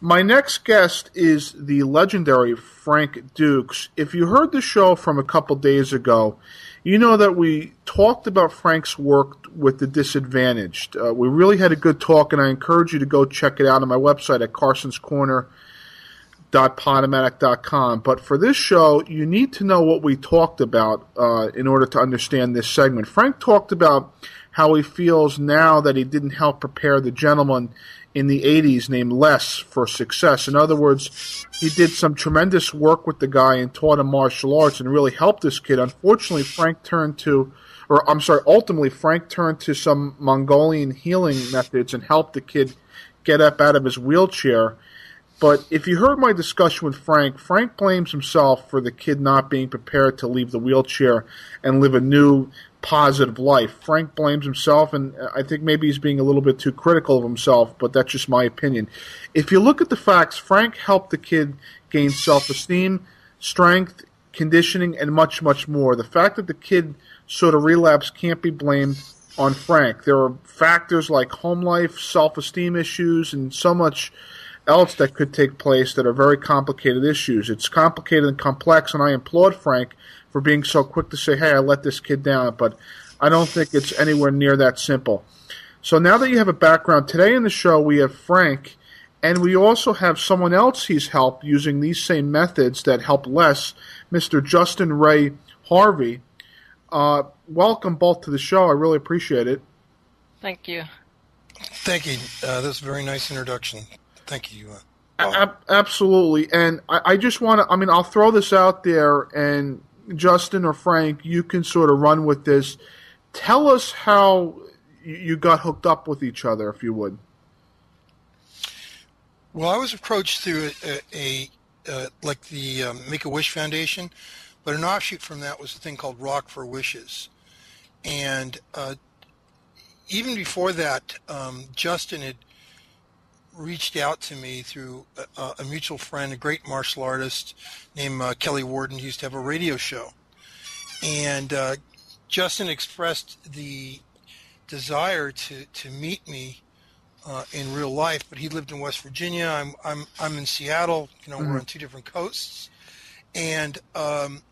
My next guest is the legendary Frank Dux. If you heard the show from a couple days ago, you know that we talked about Frank's work with the disadvantaged. Uh, we really had a good talk, and I encourage you to go check it out on my website at carsonscorner.podomatic.com. But for this show, you need to know what we talked about uh, in order to understand this segment. Frank talked about how he feels now that he didn't help prepare the gentleman in the 80s named Les for success. In other words, he did some tremendous work with the guy and taught him martial arts and really helped this kid. Unfortunately, Frank turned to, or I'm sorry, ultimately, Frank turned to some Mongolian healing methods and helped the kid get up out of his wheelchair. But if you heard my discussion with Frank, Frank blames himself for the kid not being prepared to leave the wheelchair and live a new, positive life. Frank blames himself, and uh, I think maybe he's being a little bit too critical of himself, but that's just my opinion. If you look at the facts, Frank helped the kid gain self esteem, strength, conditioning, and much, much more. The fact that the kid sort of relapsed can't be blamed on Frank. There are factors like home life, self esteem issues, and so much else that could take place that are very complicated issues. It's complicated and complex, and I applaud Frank for being so quick to say, hey, I let this kid down, but I don't think it's anywhere near that simple. So now that you have a background, today in the show we have Frank, and we also have someone else he's helped using these same methods that help Les, Mr. Justin Ray Harvey. Uh, welcome both to the show. I really appreciate it. Thank you. Thank you. Uh, that's a very nice introduction. Thank you. Uh, absolutely. And I, I just want to, I mean, I'll throw this out there and Justin or Frank, you can sort of run with this. Tell us how you got hooked up with each other, if you would. Well, I was approached through a, a, a like the um, Make a Wish Foundation, but an offshoot from that was a thing called Rock for Wishes, and uh, even before that, um, Justin had reached out to me through a, a mutual friend, a great martial artist named uh, Kelly Warden. He used to have a radio show. And uh, Justin expressed the desire to, to meet me uh, in real life, but he lived in West Virginia. I'm, I'm, I'm in Seattle. You know, mm-hmm. we're on two different coasts. And um,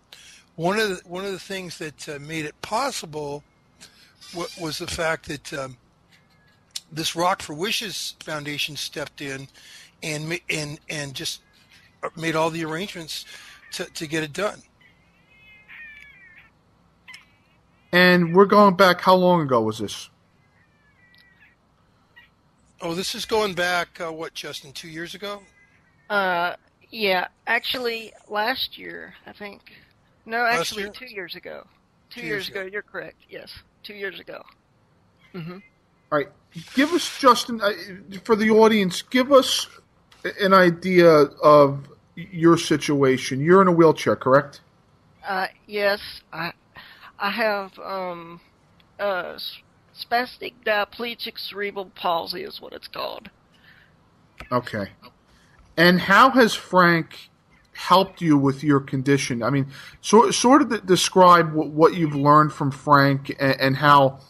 one, of the, one of the things that uh, made it possible was the fact that um, this Rock for Wishes Foundation stepped in and and and just made all the arrangements to, to get it done. And we're going back. How long ago was this? Oh, this is going back. Uh, what, Justin? Two years ago? Uh, yeah. Actually, last year, I think. No, actually, year? two years ago. Two, two years, years ago. ago. You're correct. Yes, two years ago. Mm-hmm. All right, give us Justin uh, for the audience. Give us an idea of your situation. You're in a wheelchair, correct? Uh, yes, I I have um, uh, spastic diplegic cerebral palsy is what it's called. Okay. And how has Frank helped you with your condition? I mean, so, sort of describe what, what you've learned from Frank and, and how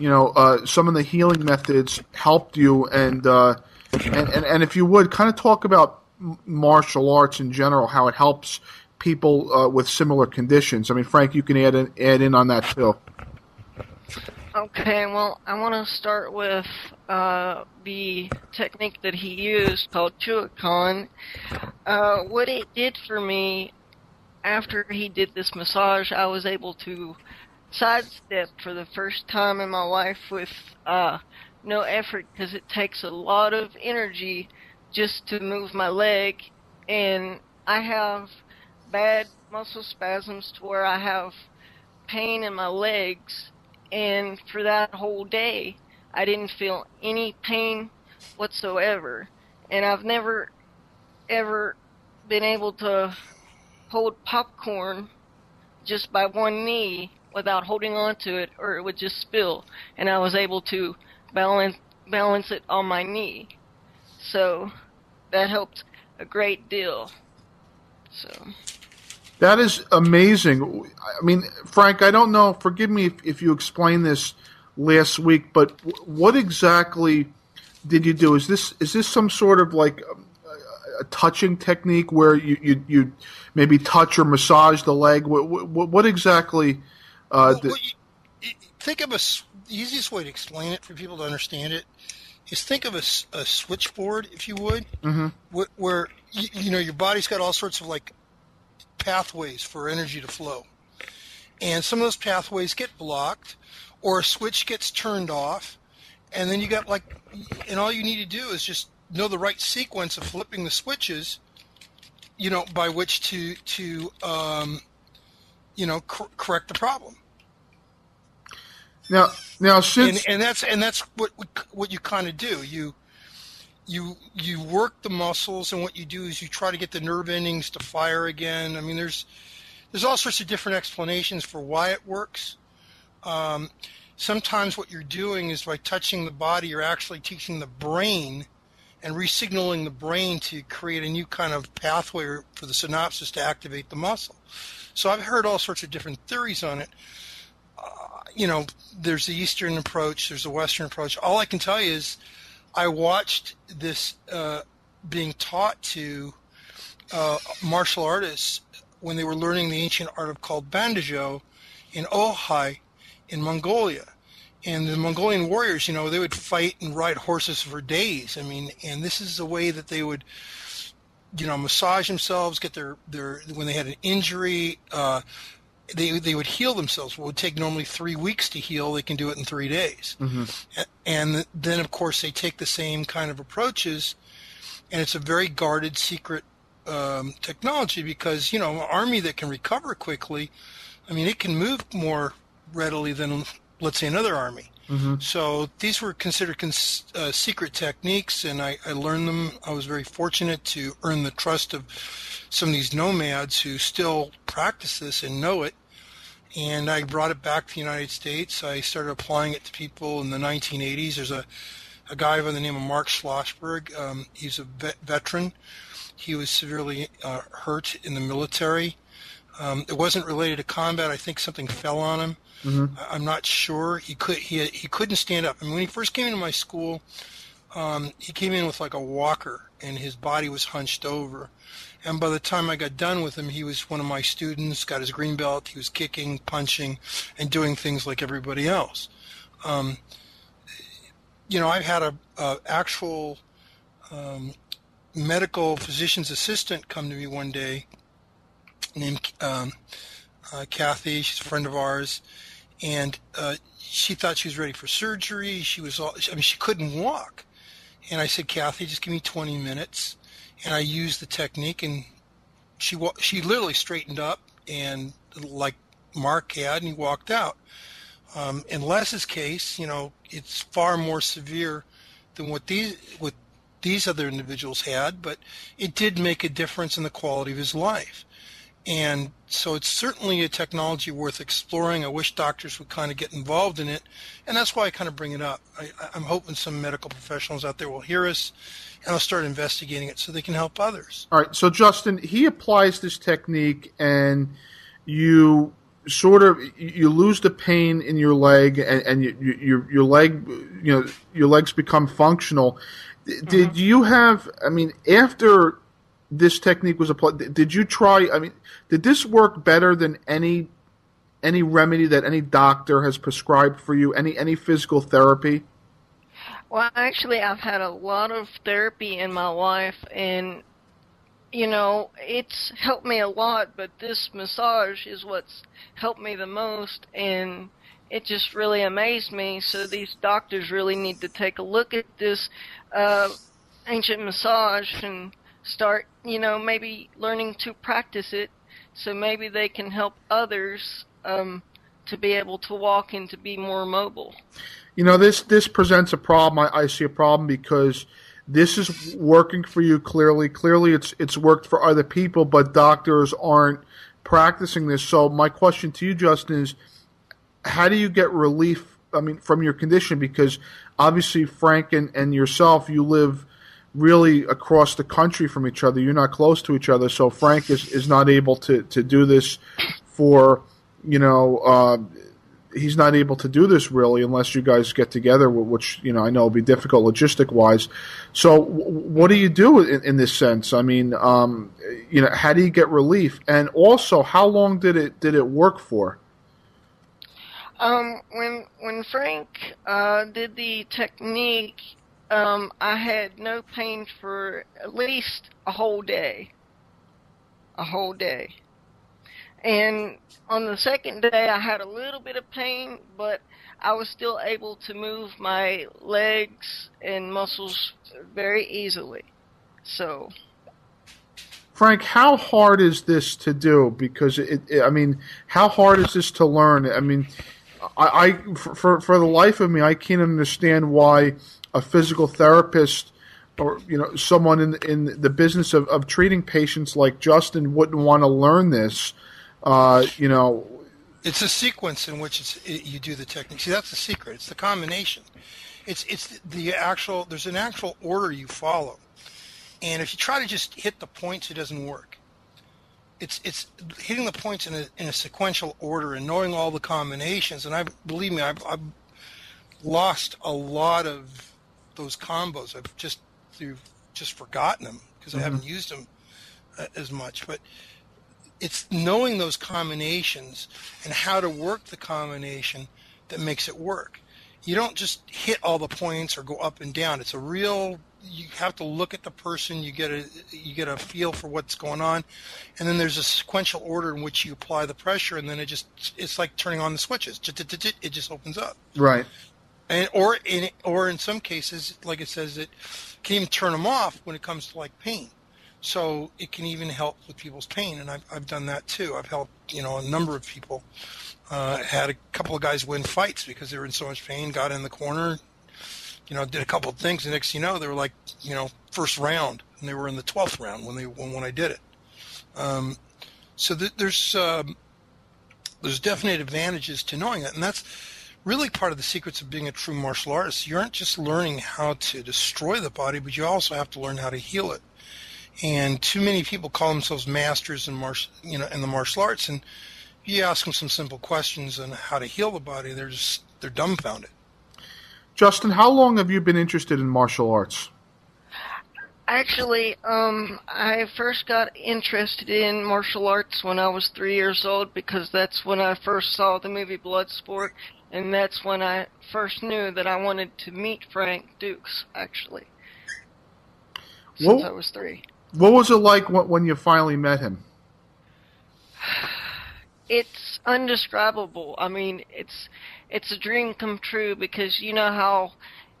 you know, uh, some of the healing methods helped you, and, uh, and, and and if you would, kind of talk about martial arts in general, how it helps people uh, with similar conditions. I mean, Frank, you can add in, add in on that too. Okay, well, I want to start with uh, the technique that he used called Chuakan. Uh, what it did for me after he did this massage, I was able to sidestep for the first time in my life with uh, no effort because it takes a lot of energy just to move my leg, and I have bad muscle spasms to where I have pain in my legs, and for that whole day, I didn't feel any pain whatsoever, and I've never ever been able to hold popcorn just by one knee without holding on to it or it would just spill and I was able to balance balance it on my knee. So that helped a great deal. So that is amazing. I mean, Frank, I don't know. Forgive me if, if you explained this last week, but what exactly did you do? Is this is this some sort of like a touching technique where you, you, you maybe touch or massage the leg? What, what, what exactly? Uh, well, you, you think of a the easiest way to explain it for people to understand it is think of a, a switchboard, if you would, mm-hmm. where, where you, you know your body's got all sorts of like pathways for energy to flow, and some of those pathways get blocked, or a switch gets turned off, and then you got like, and all you need to do is just know the right sequence of flipping the switches, you know, by which to to um, you know cor- correct the problem. Now, now since and, and that's and that's what what you kind of do. You you you work the muscles, and what you do is you try to get the nerve endings to fire again. I mean, there's there's all sorts of different explanations for why it works. Um, sometimes what you're doing is by touching the body, you're actually teaching the brain and resignaling the brain to create a new kind of pathway for the synapses to activate the muscle. So I've heard all sorts of different theories on it. You know, there's the Eastern approach, there's the Western approach. All I can tell you is I watched this uh, being taught to uh, martial artists when they were learning the ancient art of called bandajo in Ojai in Mongolia. And the Mongolian warriors, you know, they would fight and ride horses for days. I mean, and this is the way that they would, you know, massage themselves, get their, their when they had an injury, uh, they they would heal themselves. What would take normally three weeks to heal, they can do it in three days. Mm-hmm. And then, of course, they take the same kind of approaches, and it's a very guarded, secret um, technology because you know, an army that can recover quickly, I mean, it can move more readily than, let's say, another army. Mm-hmm. So these were considered cons- uh, secret techniques, and I, I learned them. I was very fortunate to earn the trust of some of these nomads who still practice this and know it and I brought it back to the United States. I started applying it to people in the 1980s. There's a, a guy by the name of Mark Schlossberg. Um, he's a vet, veteran. He was severely uh, hurt in the military. Um, it wasn't related to combat. I think something fell on him. Mm-hmm. I'm not sure. He could he he couldn't stand up. I mean, when he first came into my school, um, he came in with like a walker, and his body was hunched over. And by the time I got done with him, he was one of my students, got his green belt. He was kicking, punching, and doing things like everybody else. Um, you know, I've had a, a actual um, medical physician's assistant come to me one day named um, uh, Kathy. She's a friend of ours, and uh, she thought she was ready for surgery. She was all, I mean, she couldn't walk. And I said, Kathy, just give me 20 minutes and I used the technique, and she she literally straightened up and like Mark had, and he walked out. Um, in Les's case, you know, it's far more severe than what these what these other individuals had, but it did make a difference in the quality of his life. And so it's certainly a technology worth exploring. I wish doctors would kind of get involved in it. And that's why I kind of bring it up. I, am hoping some medical professionals out there will hear us and will start investigating it so they can help others. All right. So, Justin, he applies this technique and you sort of you lose the pain in your leg and, and you, you, your your leg you know your legs become functional did mm-hmm. you have i mean after this technique was applied. Did you try? I mean, did this work better than any any remedy that any doctor has prescribed for you? Any any physical therapy? Well, actually, I've had a lot of therapy in my life, and you know, it's helped me a lot. But this massage is what's helped me the most, and it just really amazed me. So these doctors really need to take a look at this uh, ancient massage and start, you know, maybe learning to practice it so maybe they can help others um, to be able to walk and to be more mobile. You know, this this presents a problem. I, I see a problem because this is working for you clearly. Clearly, it's it's worked for other people, but doctors aren't practicing this. So, my question to you, Justin, is how do you get relief? I mean, from your condition, because obviously Frank and, and yourself, you live really across the country from each other. You're not close to each other, so Frank is, is not able to, to do this for you know uh, he's not able to do this really unless you guys get together, which you know I know will be difficult logistic wise. So, what do you do in, in this sense? I mean, um, you know, how do you get relief? And also, how long did it did it work for? Um, when when Frank uh, did the technique, um, I had no pain for at least a whole day. A whole day. And on the second day, I had a little bit of pain, but I was still able to move my legs and muscles very easily. So. Frank, how hard is this to do? Because it, it I mean, how hard is this to learn? I mean, I, I for for the life of me, I can't understand why a physical therapist or you know someone in in the business of, of treating patients like Justin wouldn't want to learn this. Uh, you know, it's a sequence in which it's, it, you do the technique. See, that's the secret. It's the combination. It's it's the actual. There's an actual order you follow, and if you try to just hit the points, it doesn't work it's it's hitting the points in a, in a sequential order and knowing all the combinations. And I believe me, I've, I've lost a lot of those combos. I've just just forgotten them because mm-hmm. I haven't used them uh, as much. But it's knowing those combinations and how to work the combination that makes it work. You don't just hit all the points or go up and down. It's a real you have to look at the person. You get a you get a feel for what's going on, and then there's a sequential order in which you apply the pressure, and then it just it's like turning on the switches. It just opens up. Right. And or in or in some cases, like it says, it can even turn them off when it comes to like pain. So it can even help with people's pain, and I've I've done that too. I've helped you know a number of people. Uh, had a couple of guys win fights because they were in so much pain. Got in the corner, you know, did a couple of things. The next, you know, they were like, you know, first round, and they were in the twelfth round when they when, when I did it. Um, so th- there's um, there's definite advantages to knowing that, and that's really part of the secrets of being a true martial artist. You aren't just learning how to destroy the body, but you also have to learn how to heal it. And too many people call themselves masters in martial, you know, in the martial arts, and if you ask them some simple questions on how to heal the body, they're just they're dumbfounded. Justin, how long have you been interested in martial arts? Actually, um, I first got interested in martial arts when I was three years old because that's when I first saw the movie Bloodsport, and that's when I first knew that I wanted to meet Frank Dux. Actually, since what, I was three. What was it like when you finally met him? It's undescribable. I mean, it's it's a dream come true because you know how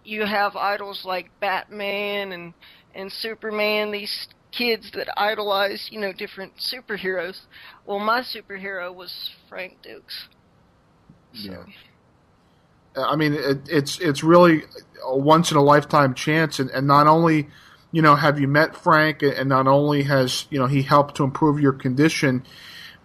you have idols like Batman and and Superman, these kids that idolize, you know, different superheroes. Well, my superhero was Frank Dux. So. Yeah. I mean, it, it's it's really a once in a lifetime chance, and, and not only, you know, have you met Frank, and not only has you know he helped to improve your condition,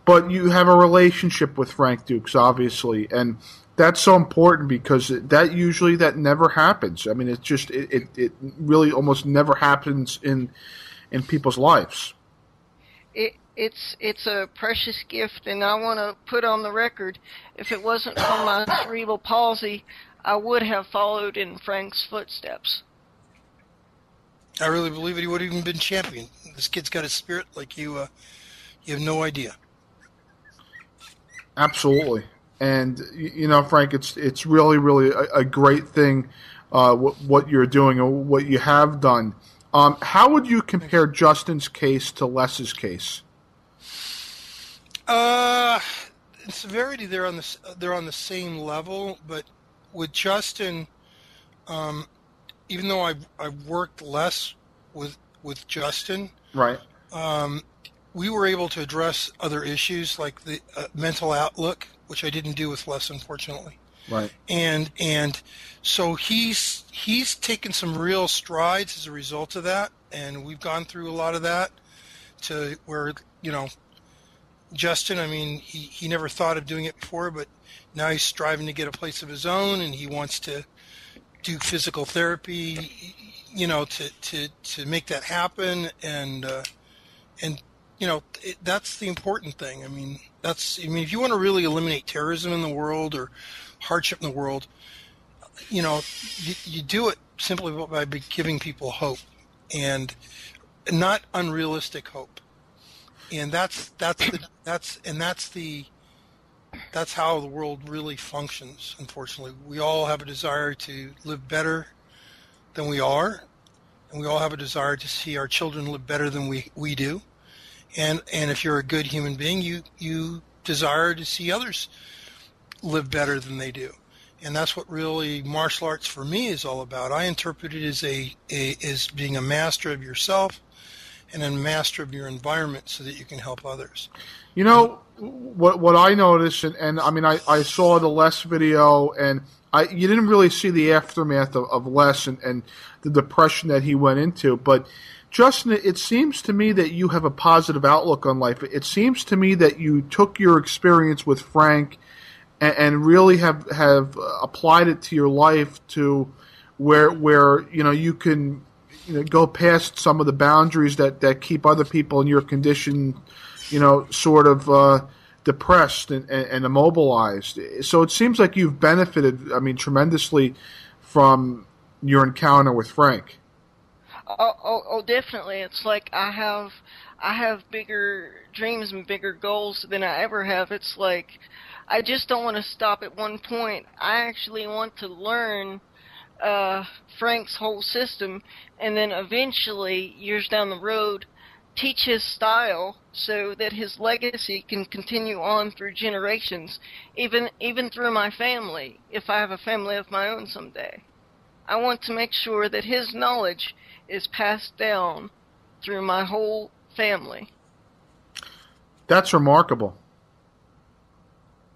but you have a relationship with Frank Dux, obviously, and that's so important because that usually that never happens. I mean, it's just it, it, it really almost never happens in in people's lives. It it's it's a precious gift, and I want to put on the record: if it wasn't for my cerebral palsy, I would have followed in Frank's footsteps. I really believe it. He would have even been champion. This kid's got a spirit like you. Uh, you have no idea. Absolutely and you know, Frank, it's it's really really a, a great thing uh, what, what you're doing and what you have done. Um, how would you compare Justin's case to Les's case? Uh, in severity, they're on the they're on the same level, but with Justin, um, even though I've I've worked less with with Justin, right? Um, we were able to address other issues like the uh, mental outlook which I didn't do with Les, unfortunately. Right. And and so he's he's taken some real strides as a result of that, and we've gone through a lot of that to where you know Justin. I mean, he he never thought of doing it before, but now he's striving to get a place of his own, and he wants to do physical therapy, you know, to to to make that happen, and uh, and you know, it, that's the important thing. I mean, that's, I mean, if you want to really eliminate terrorism in the world or hardship in the world, you know, you, you do it simply by giving people hope and not unrealistic hope. And that's, that's the, that's, and that's the, that's how the world really functions, unfortunately. We all have a desire to live better than we are, and we all have a desire to see our children live better than we, we do and and if you're a good human being, you you desire to see others live better than they do, and that's what really martial arts for me is all about. I interpret it as a, a as being a master of yourself and a master of your environment, so that you can help others. You know what what I noticed, and, and I mean I, I saw the Les video, and I you didn't really see the aftermath of, of Les and, and the depression that he went into, but Justin, it seems to me that you have a positive outlook on life. It seems to me that you took your experience with Frank and, and really have have applied it to your life to where where you know you can you know go past some of the boundaries that that keep other people in your condition, you know, sort of. Uh, depressed and, and, and immobilized. So it seems like you've benefited, I mean, tremendously from your encounter with Frank. Oh, oh, oh, definitely. It's like I have, I have bigger dreams and bigger goals than I ever have. It's like I just don't want to stop at one point. I actually want to learn uh, Frank's whole system, and then eventually, years down the road, teach his style so that his legacy can continue on through generations, even even through my family, if I have a family of my own someday. I want to make sure that his knowledge is passed down through my whole family. That's remarkable.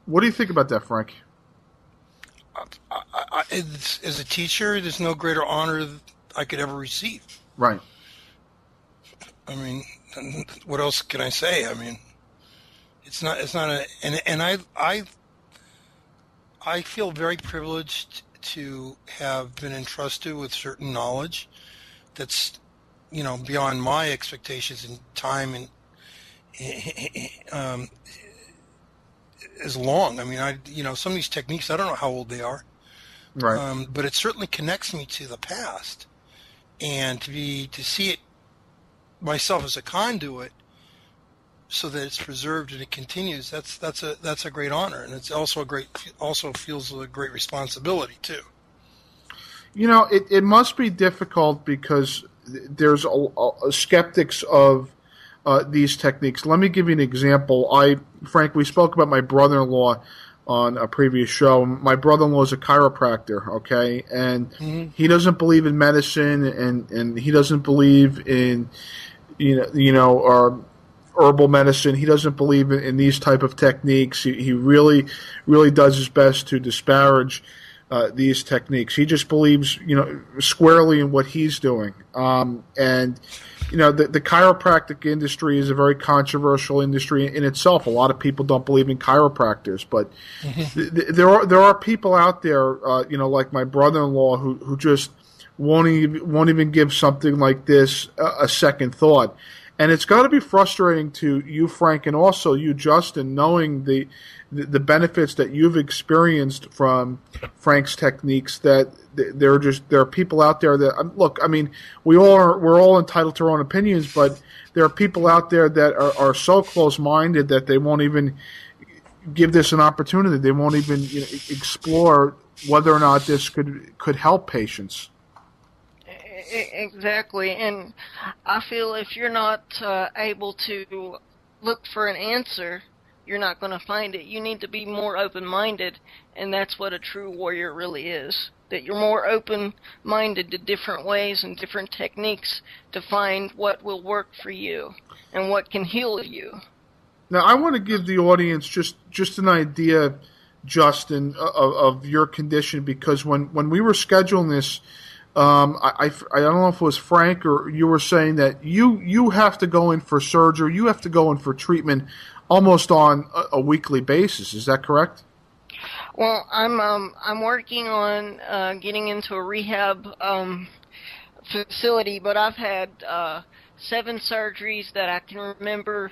What do you think about that, Frank? I, I, as, as a teacher, there's no greater honor I could ever receive. Right. I mean, what else can I say? I mean, it's not. It's not a. And and I I I feel very privileged to have been entrusted with certain knowledge that's you know beyond my expectations in time and um, is long. I mean, I you know some of these techniques I don't know how old they are, right? Um, but it certainly connects me to the past, and to be to see it myself as a conduit so that it's preserved and it continues that's that's a that's a great honor and it's also a great also feels a great responsibility too you know, it, it must be difficult because there's a, a skeptics of uh, these techniques. Let me give you an example. I, Frank, we spoke about my brother-in-law on a previous show. My brother-in-law is a chiropractor, okay, and mm-hmm. he doesn't believe in medicine, and and he doesn't believe in, you know, you know, uh, herbal medicine. He doesn't believe in, in these type of techniques. He, he really, really does his best to disparage uh, these techniques. He just believes, you know, squarely in what he's doing. Um, and, you know, the, the chiropractic industry is a very controversial industry in itself. A lot of people don't believe in chiropractors, but mm-hmm. th- th- there are there are people out there, uh, you know, like my brother-in-law who who just won't even won't even give something like this a, a second thought. And it's got to be frustrating to you, Frank, and also you, Justin, knowing the the, benefits that you've experienced from Frank's techniques that there are just there are people out there that um, look I mean we all are we're all entitled to our own opinions but there are people out there that are, are so close minded that they won't even give this an opportunity they won't even you know, explore whether or not this could could help patients exactly and I feel if you're not uh, able to look for an answer you're not going to find it. You need to be more open minded, and that's what a true warrior really is. That you're more open minded to different ways and different techniques to find what will work for you and what can heal you. Now, I want to give the audience just just an idea, Justin, of, of your condition because when when we were scheduling this. Um, I, I, I, don't know if it was Frank or you were saying that you you have to go in for surgery, you have to go in for treatment almost on a, a weekly basis. Is that correct? Well, I'm um, I'm working on uh, getting into a rehab um, facility, but I've had uh, seven surgeries that I can remember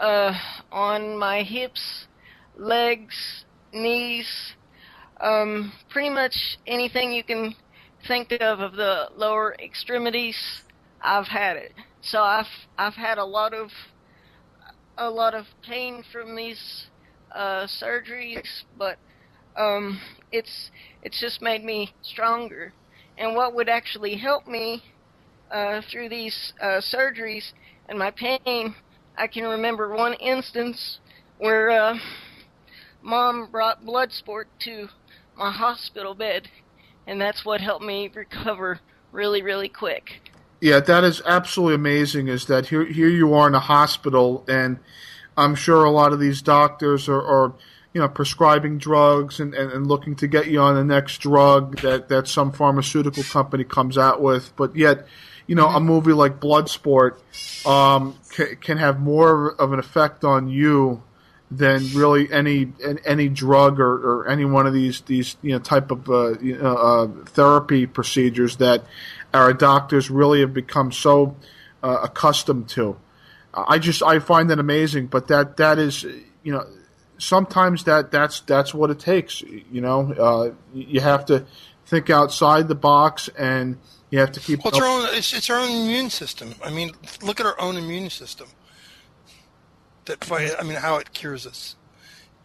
uh, on my hips, legs, knees, um, pretty much anything you can think of of the lower extremities. I've had it. So I've I've had a lot of a lot of pain from these uh, surgeries, but um, it's it's just made me stronger. And what would actually help me uh, through these uh, surgeries and my pain, I can remember one instance where uh, mom brought Bloodsport to my hospital bed, and that's what helped me recover really, really quick. Yeah, that is absolutely amazing. Is that here? Here you are in a hospital, and I'm sure a lot of these doctors are, are you know, prescribing drugs and, and, and, looking to get you on the next drug that, that some pharmaceutical company comes out with. But yet, you know, mm-hmm. a movie like Bloodsport um, can, can have more of an effect on you than really any any drug or, or any one of these these you know type of uh, you know, uh, therapy procedures that our doctors really have become so uh, accustomed to. I just I find that amazing, but that that is you know sometimes that that's that's what it takes. You know, uh, you have to think outside the box, and you have to keep. Well, it's our own. It's, it's our own immune system. I mean, look at our own immune system. That fight. I mean, how it cures us,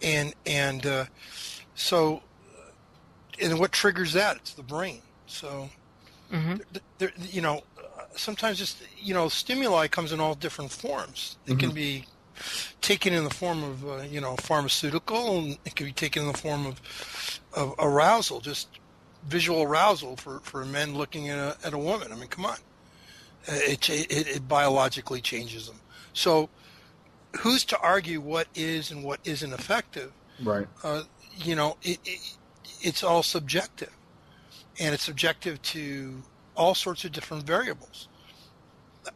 and and uh, so, and what triggers that? It's the brain. So, mm-hmm. there, you know, sometimes just you know, stimuli comes in all different forms. It mm-hmm. can be taken in the form of uh, you know pharmaceutical, and it can be taken in the form of of arousal, just visual arousal for, for men looking at a, at a woman. I mean, come on, it, it, it biologically changes them. So, who's to argue what is and what isn't effective? Right. Uh, you know, it, it, it's all subjective, and it's subjective to all sorts of different variables.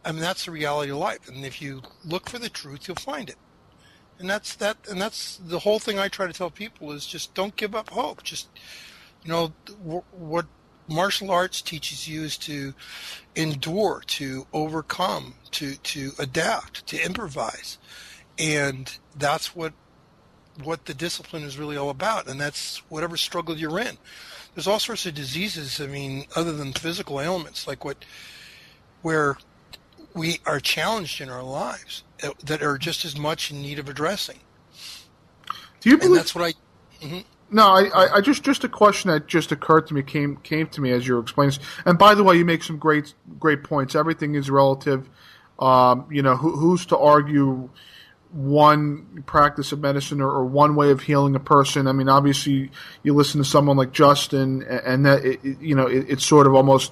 I mean, that's the reality of life. And if you look for the truth, you'll find it. And that's that. And that's the whole thing I try to tell people is just don't give up hope. Just, you know, what martial arts teaches you is to endure, to overcome, to to adapt, to improvise, and that's what what the discipline is really all about. And that's whatever struggle you're in. There's all sorts of diseases. I mean, other than physical ailments, like what where we are challenged in our lives that are just as much in need of addressing. Do you believe? And that's what I. Mm-hmm. No, I, I, just just a question that just occurred to me came came to me as you were explaining. And by the way, you make some great great points. Everything is relative. Um, you know, who, who's to argue one practice of medicine or, or, one way of healing a person? I mean, obviously, you listen to someone like Justin, and that it, you know, it, it's sort of almost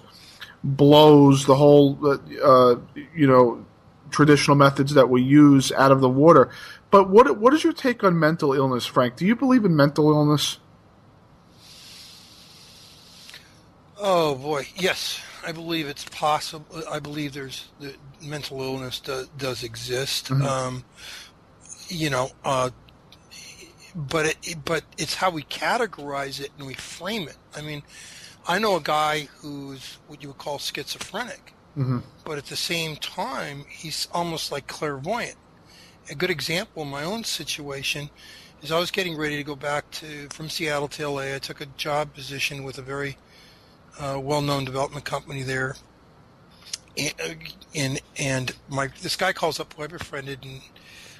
blows the whole, uh, you know, traditional methods that we use out of the water. But what what is your take on mental illness, Frank? Do you believe in mental illness? Oh boy, yes, I believe it's possible. I believe there's the mental illness do, does exist. Mm-hmm. Um, you know, uh, but it, but it's how we categorize it and we frame it. I mean, I know a guy who's what you would call schizophrenic, mm-hmm. but at the same time, he's almost like clairvoyant. A good example in my own situation is I was getting ready to go back to from Seattle to LA. I took a job position with a very uh, well-known development company there, and, and and my this guy calls up who I befriended, and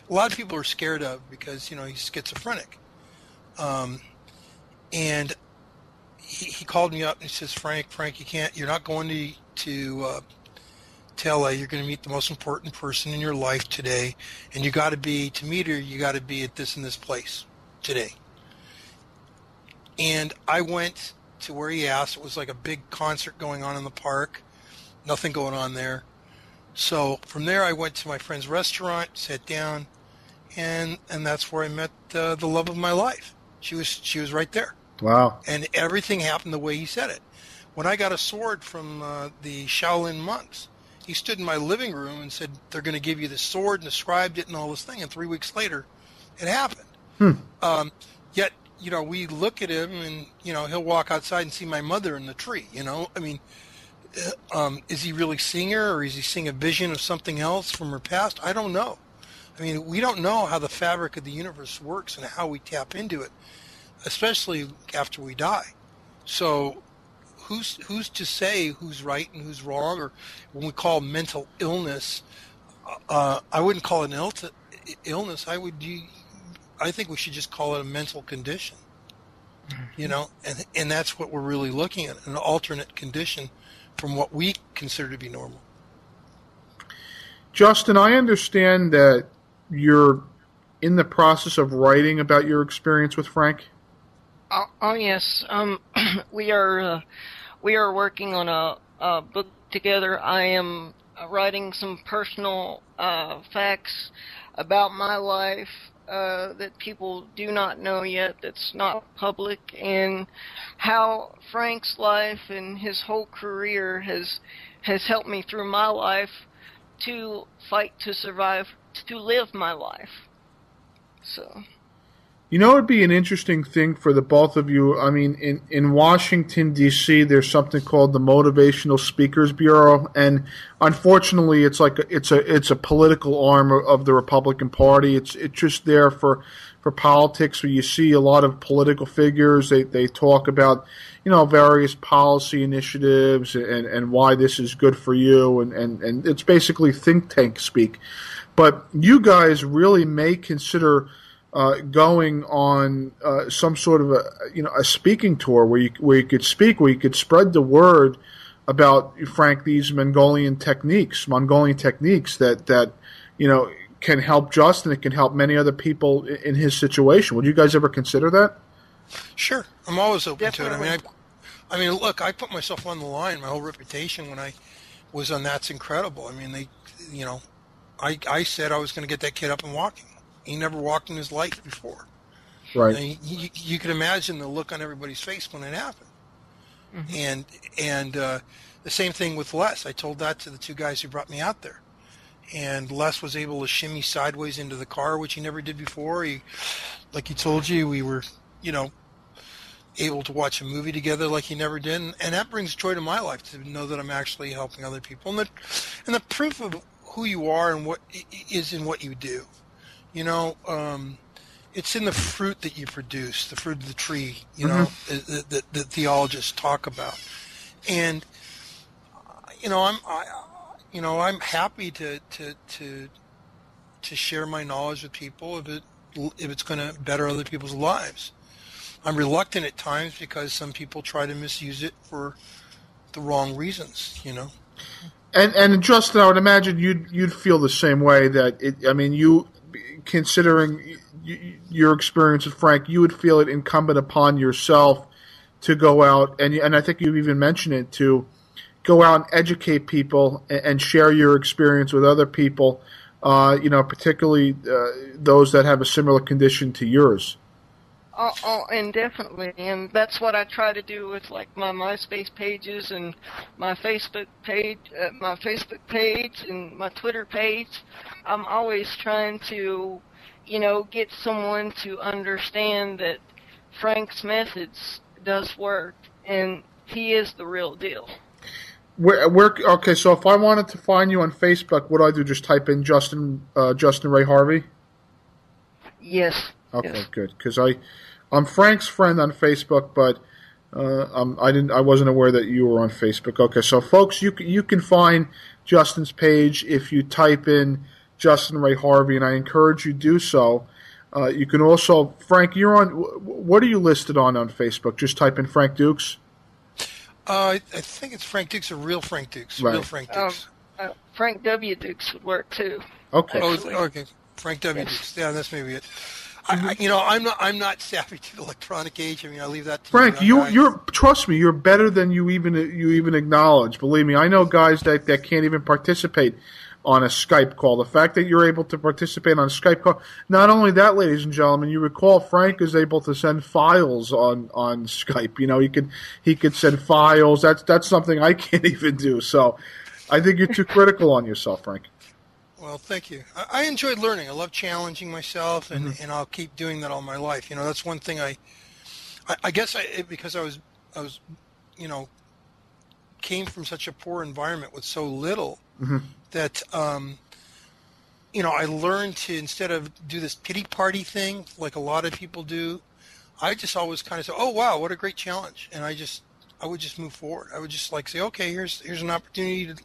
a lot of people are scared of because you know he's schizophrenic. Um, and he, he called me up and he says, Frank, Frank, you can't, you're not going to, to, uh, to LA. You're going to meet the most important person in your life today. And you got to be, to meet her, you got to be at this and this place today. And I went to where he asked. It was like a big concert going on in the park. Nothing going on there. So from there, I went to my friend's restaurant, sat down, and and that's where I met uh, the love of my life. She was she was right there. Wow. And everything happened the way he said it. When I got a sword from uh, the Shaolin monks, he stood in my living room and said, They're going to give you the sword and described it and all this thing. And three weeks later, it happened. Hmm. Um, yet, you know, we look at him and, you know, he'll walk outside and see my mother in the tree, you know? I mean, uh, um, is he really seeing her, or is he seeing a vision of something else from her past? I don't know. I mean, we don't know how the fabric of the universe works and how we tap into it, especially after we die. So, who's who's to say who's right and who's wrong, or when we call mental illness, uh, I wouldn't call it an Ill- illness. I would. I think we should just call it a mental condition. You know, and and that's what we're really looking at an alternate condition from what we consider to be normal. Justin, I understand that you're in the process of writing about your experience with Frank. Oh, oh yes, um, we are uh, we are working on a, a, book together. I am writing some personal uh, facts about my life uh, that people do not know yet, that's not public, and how Frank's life and his whole career has has helped me through my life to fight to survive, to live my life. So. You know, it'd be an interesting thing for the both of you. I mean, in, in Washington, D.C., there's something called the Motivational Speakers Bureau. And unfortunately, it's like a, it's a, it's a political arm of the Republican Party. It's, it's just there for, for politics where you see a lot of political figures. They, they talk about, you know, various policy initiatives and, and why this is good for you. And, and, and it's basically think tank speak. But you guys really may consider – uh, going on uh, some sort of a you know a speaking tour where you where you could speak, where you could spread the word about Frank these Mongolian techniques, Mongolian techniques that that you know can help Justin. It can help many other people in his situation. Would you guys ever consider that? Sure, I'm always open Definitely. to it. I mean, I, I mean, look, I put myself on the line, my whole reputation when I was on That's Incredible. I mean, they, you know, I I said I was going to get that kid up and walking he never walked in his life before. Right. And you, you can imagine the look on everybody's face when it happened. Mm-hmm. And and uh, the same thing with Les. I told that to the two guys who brought me out there. And Les was able to shimmy sideways into the car, which he never did before. He, like he told you, we were, you know, able to watch a movie together like he never did, and, and that brings joy to my life to know that I'm actually helping other people. And the, and the proof of who you are and what is in what you do. You know, um, it's in the fruit that you produce, the fruit of the tree. You know, mm-hmm. that, that, that, theologians talk about, and you know, I'm, I, you know, I'm happy to to to to share my knowledge with people if it if it's going to better other people's lives. I'm reluctant at times because some people try to misuse it for the wrong reasons. You know. And and Justin, I would imagine you'd you'd feel the same way. That it, I mean, you considering your experience with Frank, you would feel it incumbent upon yourself to go out and and I think you've even mentioned it to go out and educate people and, share your experience with other people. Uh, you know, particularly uh, those that have a similar condition to yours. Oh, oh, and definitely, and that's what I try to do with like my MySpace pages and my Facebook page, uh, my Facebook page and my Twitter page. I'm always trying to, you know, get someone to understand that Frank's methods does work, and he is the real deal. Where, where, okay, so if I wanted to find you on Facebook, what do I do? Just type in Justin, uh, Justin Ray Harvey. Yes. Okay, yes. good. Because I, I'm Frank's friend on Facebook, but uh, um, I didn't. I wasn't aware that you were on Facebook. Okay, so folks, you you can find Justin's page if you type in Justin Ray Harvey, and I encourage you to do so. Uh, you can also Frank. You're on. What are you listed on on Facebook? Just type in Frank Dux. Uh, I think it's Frank Dux or real Frank Dux. Right. Real Frank Dux. Um, uh, Frank W. Dux would work too. Okay. Oh, okay. Frank W. Yes. Dux. Yeah, that's maybe it. Mm-hmm. I, you know, I'm not. I'm not savvy to the electronic age. I mean, I leave that to Frank. You, you are trust me. You're better than you even you even acknowledge. Believe me, I know guys that that can't even participate on a Skype call. The fact that you're able to participate on a Skype call. Not only that, ladies and gentlemen, you recall Frank is able to send files on on Skype. You know, he could he could send files. That's that's something I can't even do. So, I think you're too critical on yourself, Frank. Well, thank you. I, I enjoyed learning. I love challenging myself, and, mm-hmm. and I'll keep doing that all my life. You know, that's one thing I, I, I guess I because I was I was, you know, came from such a poor environment with so little Mhm. that um, you know I learned to instead of do this pity party thing like a lot of people do, I just always kind of say, "Oh wow, what a great challenge," and I just I would just move forward. I would just like say, "Okay, here's here's an opportunity to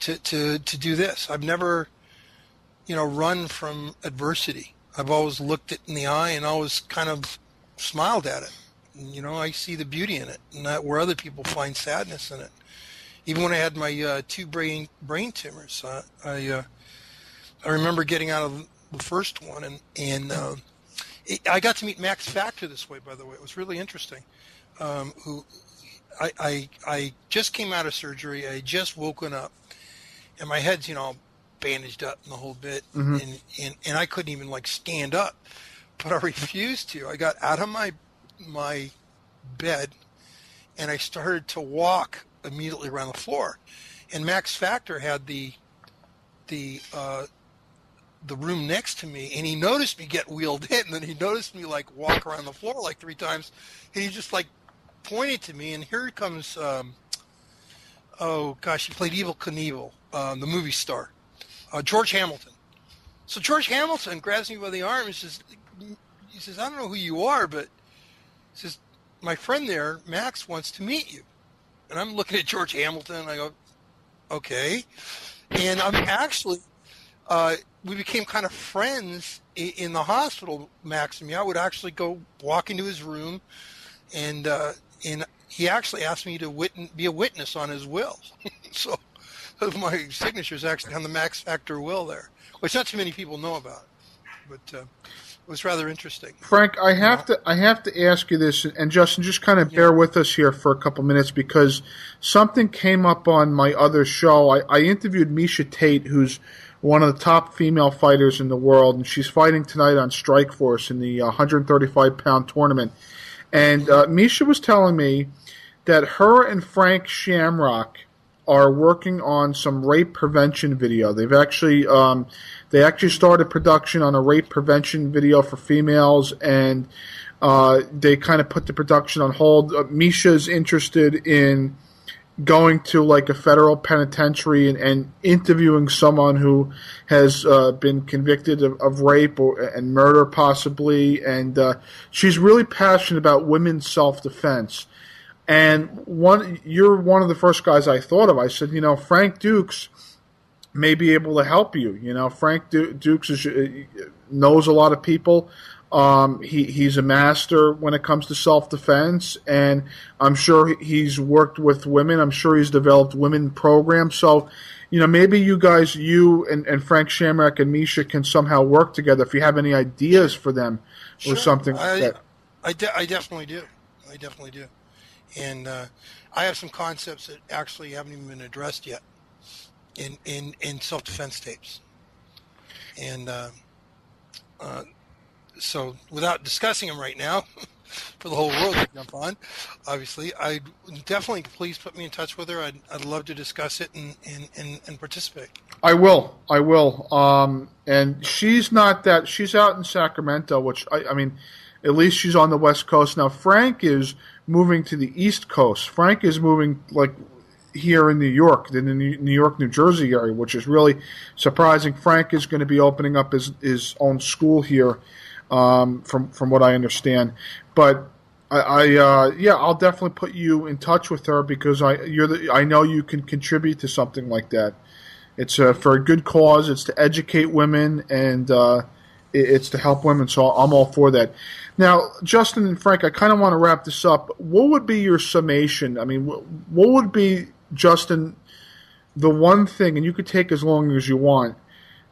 to to, to do this." I've never you know run from adversity. I've always looked it in the eye and always kind of smiled at it. You know, I see the beauty in it, not where other people find sadness in it. Even when I had my uh, two brain brain tumors, uh, I uh, I remember getting out of the first one, and and uh, it, I got to meet Max Factor this way. By the way, it was really interesting. Um, who I, I I just came out of surgery. I just woken up, and my head's you know bandaged up and the whole bit, Mhm. and, and and I couldn't even like stand up, but I refused to. I got out of my my bed, and I started to walk immediately around the floor, and Max Factor had the the uh, the room next to me, and he noticed me get wheeled in, and then he noticed me like walk around the floor like three times, and he just like pointed to me, and here comes um, oh gosh, he played Evel Knievel, um, the movie star, uh, George Hamilton. So George Hamilton grabs me by the arm and says, he says, I don't know who you are, but he says, my friend there, Max, wants to meet you. And I'm looking at George Hamilton, and I go, okay. And I'm actually, uh, we became kind of friends i- in the hospital, Max and me. I would actually go walk into his room, and uh, and he actually asked me to wit- be a witness on his will. so my signature is actually on the Max Factor will there, which not too many people know about. But uh, it was rather interesting. Frank, I have to I have to ask you this, and Justin, just kind of bear with us here for a couple minutes because something came up on my other show. I, I interviewed Miesha Tate, who's one of the top female fighters in the world, and she's fighting tonight on Strikeforce in the uh, 135 pound tournament. And uh, Miesha was telling me that her and Frank Shamrock are working on some rape prevention video. They've actually um, they actually started production on a rape prevention video for females, and uh, they kind of put the production on hold. Uh, Miesha's interested in going to like a federal penitentiary and, and interviewing someone who has uh, been convicted of, of rape or and murder possibly, and uh, she's really passionate about women's self defense. And one, you're one of the first guys I thought of. I said, you know, Frank Dux may be able to help you. You know, Frank du- Dux is, uh, knows a lot of people. Um, he, he's a master when it comes to self defense, and I'm sure he's worked with women. I'm sure he's developed women programs. So, you know, maybe you guys, you and, and Frank Shamrock and Miesha can somehow work together if you have any ideas for them or Sure. something I, that. I, de- I definitely do. I definitely do. And uh, I have some concepts that actually haven't even been addressed yet in, in, in self defense tapes. And uh, uh, so, without discussing them right now, for the whole world to jump on, obviously, I definitely please put me in touch with her. I'd, I'd love to discuss it and, and, and, and participate. I will. I will. Um, and she's not that. She's out in Sacramento, which I, I mean, at least she's on the West Coast now. Frank is moving to the East Coast. Frank is moving like here in New York, in the New York, New Jersey area, which is really surprising. Frank is going to be opening up his his own school here, um, from from what I understand. But I, I uh, yeah, I'll definitely put you in touch with her because I you're the, I know you can contribute to something like that. It's uh, for a good cause. It's to educate women and uh, it's to help women. So I'm all for that. Now, Justin and Frank, I kind of want to wrap this up. What would be your summation? I mean, what would be Justin the one thing, and you could take as long as you want,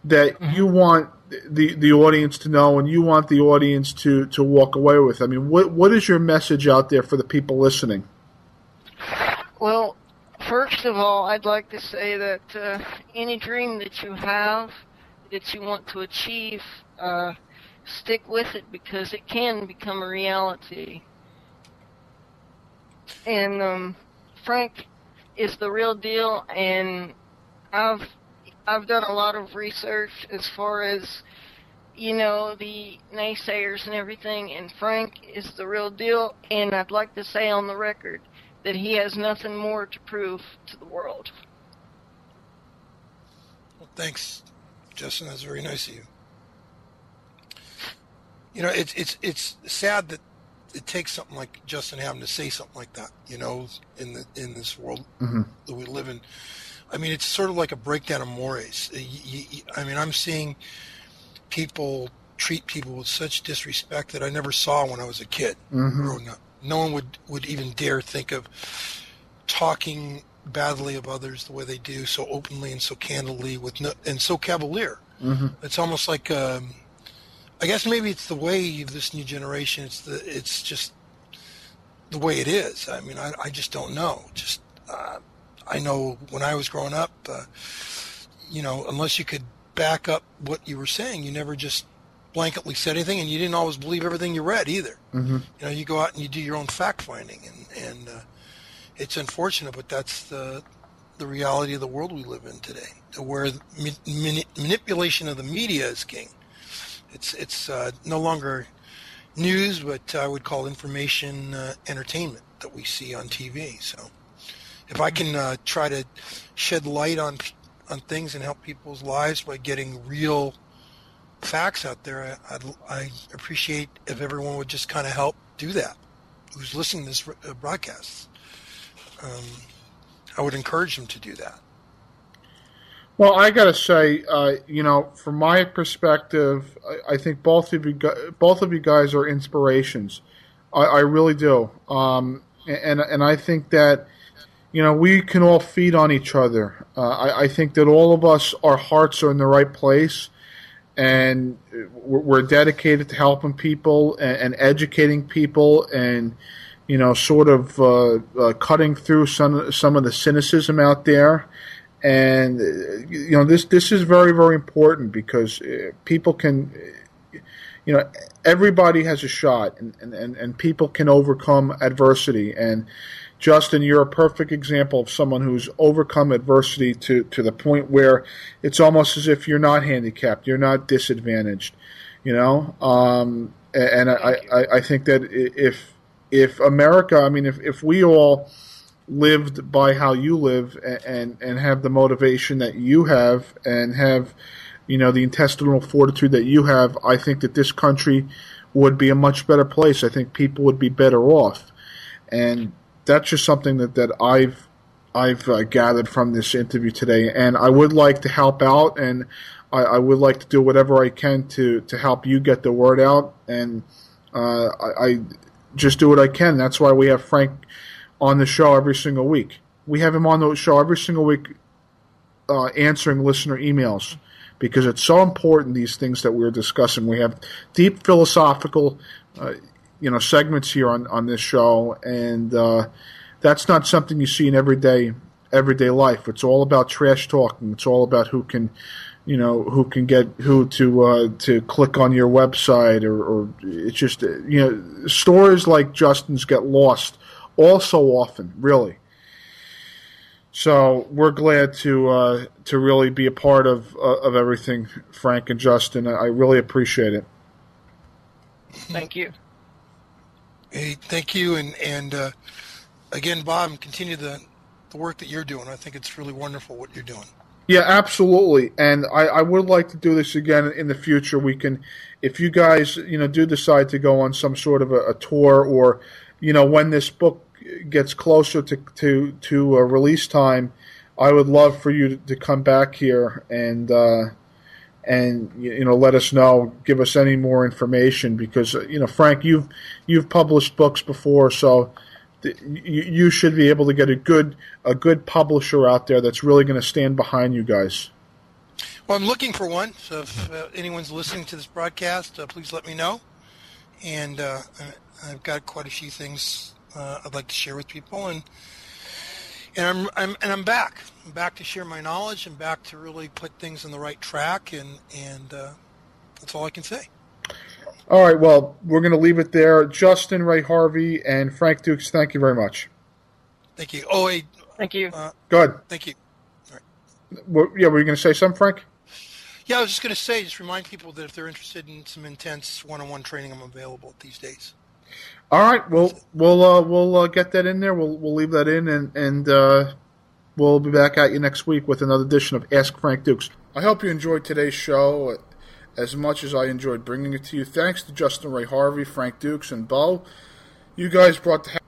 that you want the the audience to know, and you want the audience to to walk away with? I mean, what what is your message out there for the people listening? Well, first of all, I'd like to say that uh, any dream that you have that you want to achieve, uh, stick with it because it can become a reality. And um, Frank is the real deal, and I've I've done a lot of research as far as you know the naysayers and everything, and Frank is the real deal. And I'd like to say on the record that he has nothing more to prove to the world. Well, thanks, Justin. That's very nice of you. You know, it's it's it's sad that it takes something like Justin having to say something like that. You know, in the in this world mm-hmm. that we live in. I mean, it's sort of like a breakdown of mores. I mean, I'm seeing people treat people with such disrespect that I never saw when I was a kid mm-hmm. growing up. No one would, would even dare think of talking badly of others the way they do, so openly and so candidly, with no, and so cavalier. Mm-hmm. It's almost like, um, I guess maybe it's the way of this new generation. It's the, it's just the way it is. I mean, I, I just don't know. Just, uh, I know when I was growing up, uh, you know, unless you could back up what you were saying, you never just blanketly said anything, and you didn't always believe everything you read either. Mm-hmm. You know, you go out and you do your own fact finding, and and uh, it's unfortunate, but that's the the reality of the world we live in today, where mani- manipulation of the media is king. It's it's uh, no longer news, but I would call information uh, entertainment that we see on TV. So, if I can uh, try to shed light on on things and help people's lives by getting real facts out there, I, I'd, I appreciate if everyone would just kind of help do that. Who's listening to this uh, broadcast? Um, I would encourage them to do that. Well, I got to say, uh, you know, from my perspective, I, I, think both of you, both of you guys are inspirations. I, I really do, um, and and I think that, you know, we can all feed on each other. Uh, I, I think that all of us, our hearts are in the right place and we're dedicated to helping people and, and educating people and you know sort of uh, uh, cutting through some some of the cynicism out there and you know this this is very very important because uh, people can you know everybody has a shot and, and, and people can overcome adversity and Justin, you're a perfect example of someone who's overcome adversity to, to the point where it's almost as if you're not handicapped, you're not disadvantaged, you know. Um, and I, I, I think that if if America, I mean, if, if we all lived by how you live and and have the motivation that you have and have you know the intestinal fortitude that you have, I think that this country would be a much better place. I think people would be better off. And that's just something that, that I've I've uh, gathered from this interview today, and I would like to help out, and I, I, would like to do whatever I can to to help you get the word out, and uh, I, I, just do what I can. That's why we have Frank on the show every single week. We have him on the show every single week, uh, answering listener emails because it's so important. These things that we're discussing, we have deep philosophical uh, you know segments here on on this show, and uh, that's not something you see in everyday everyday life. It's all about trash talking. It's all about who can you know who can get who to uh, to click on your website or, or, it's just you know stories like Justin's get lost all so often really so we're glad to uh, to really be a part of uh, of everything Frank and Justin I really appreciate it thank you Hey, thank you, and and uh, again, Bob, continue the the work that you're doing. I think it's really wonderful what you're doing. Yeah, absolutely, and I, I would like to do this again in the future. We can, if you guys, you know, do decide to go on some sort of a, a tour, or you know, when this book gets closer to to to release time, I would love for you to, to come back here and. Uh, and you know let us know give us any more information because uh, you know Frank you've you've published books before so th- you, you should be able to get a good a good publisher out there that's really going to stand behind you guys well I'm looking for one so if uh, anyone's listening to this broadcast uh, please let me know and uh, I've got quite a few things uh, I'd like to share with people and and I'm, I'm and I'm back. I'm back to share my knowledge and back to really put things on the right track, and and uh, that's all I can say. All right, well, we're going to leave it there. Justin Ray Harvey and Frank Dux, thank you very much. Thank you. Oh, wait. Thank you. Uh, Good. Thank you. All right. yeah, were you going to say something, Frank? Yeah, I was just going to say, just remind people that if they're interested in some intense one-on-one training, I'm available these days. All right, well, we'll uh, we'll uh, get that in there. We'll we'll leave that in, and and uh, we'll be back at you next week with another edition of Ask Frank Dux. I hope you enjoyed today's show as much as I enjoyed bringing it to you. Thanks to Justin Ray Harvey, Frank Dux, and Bo. You guys brought the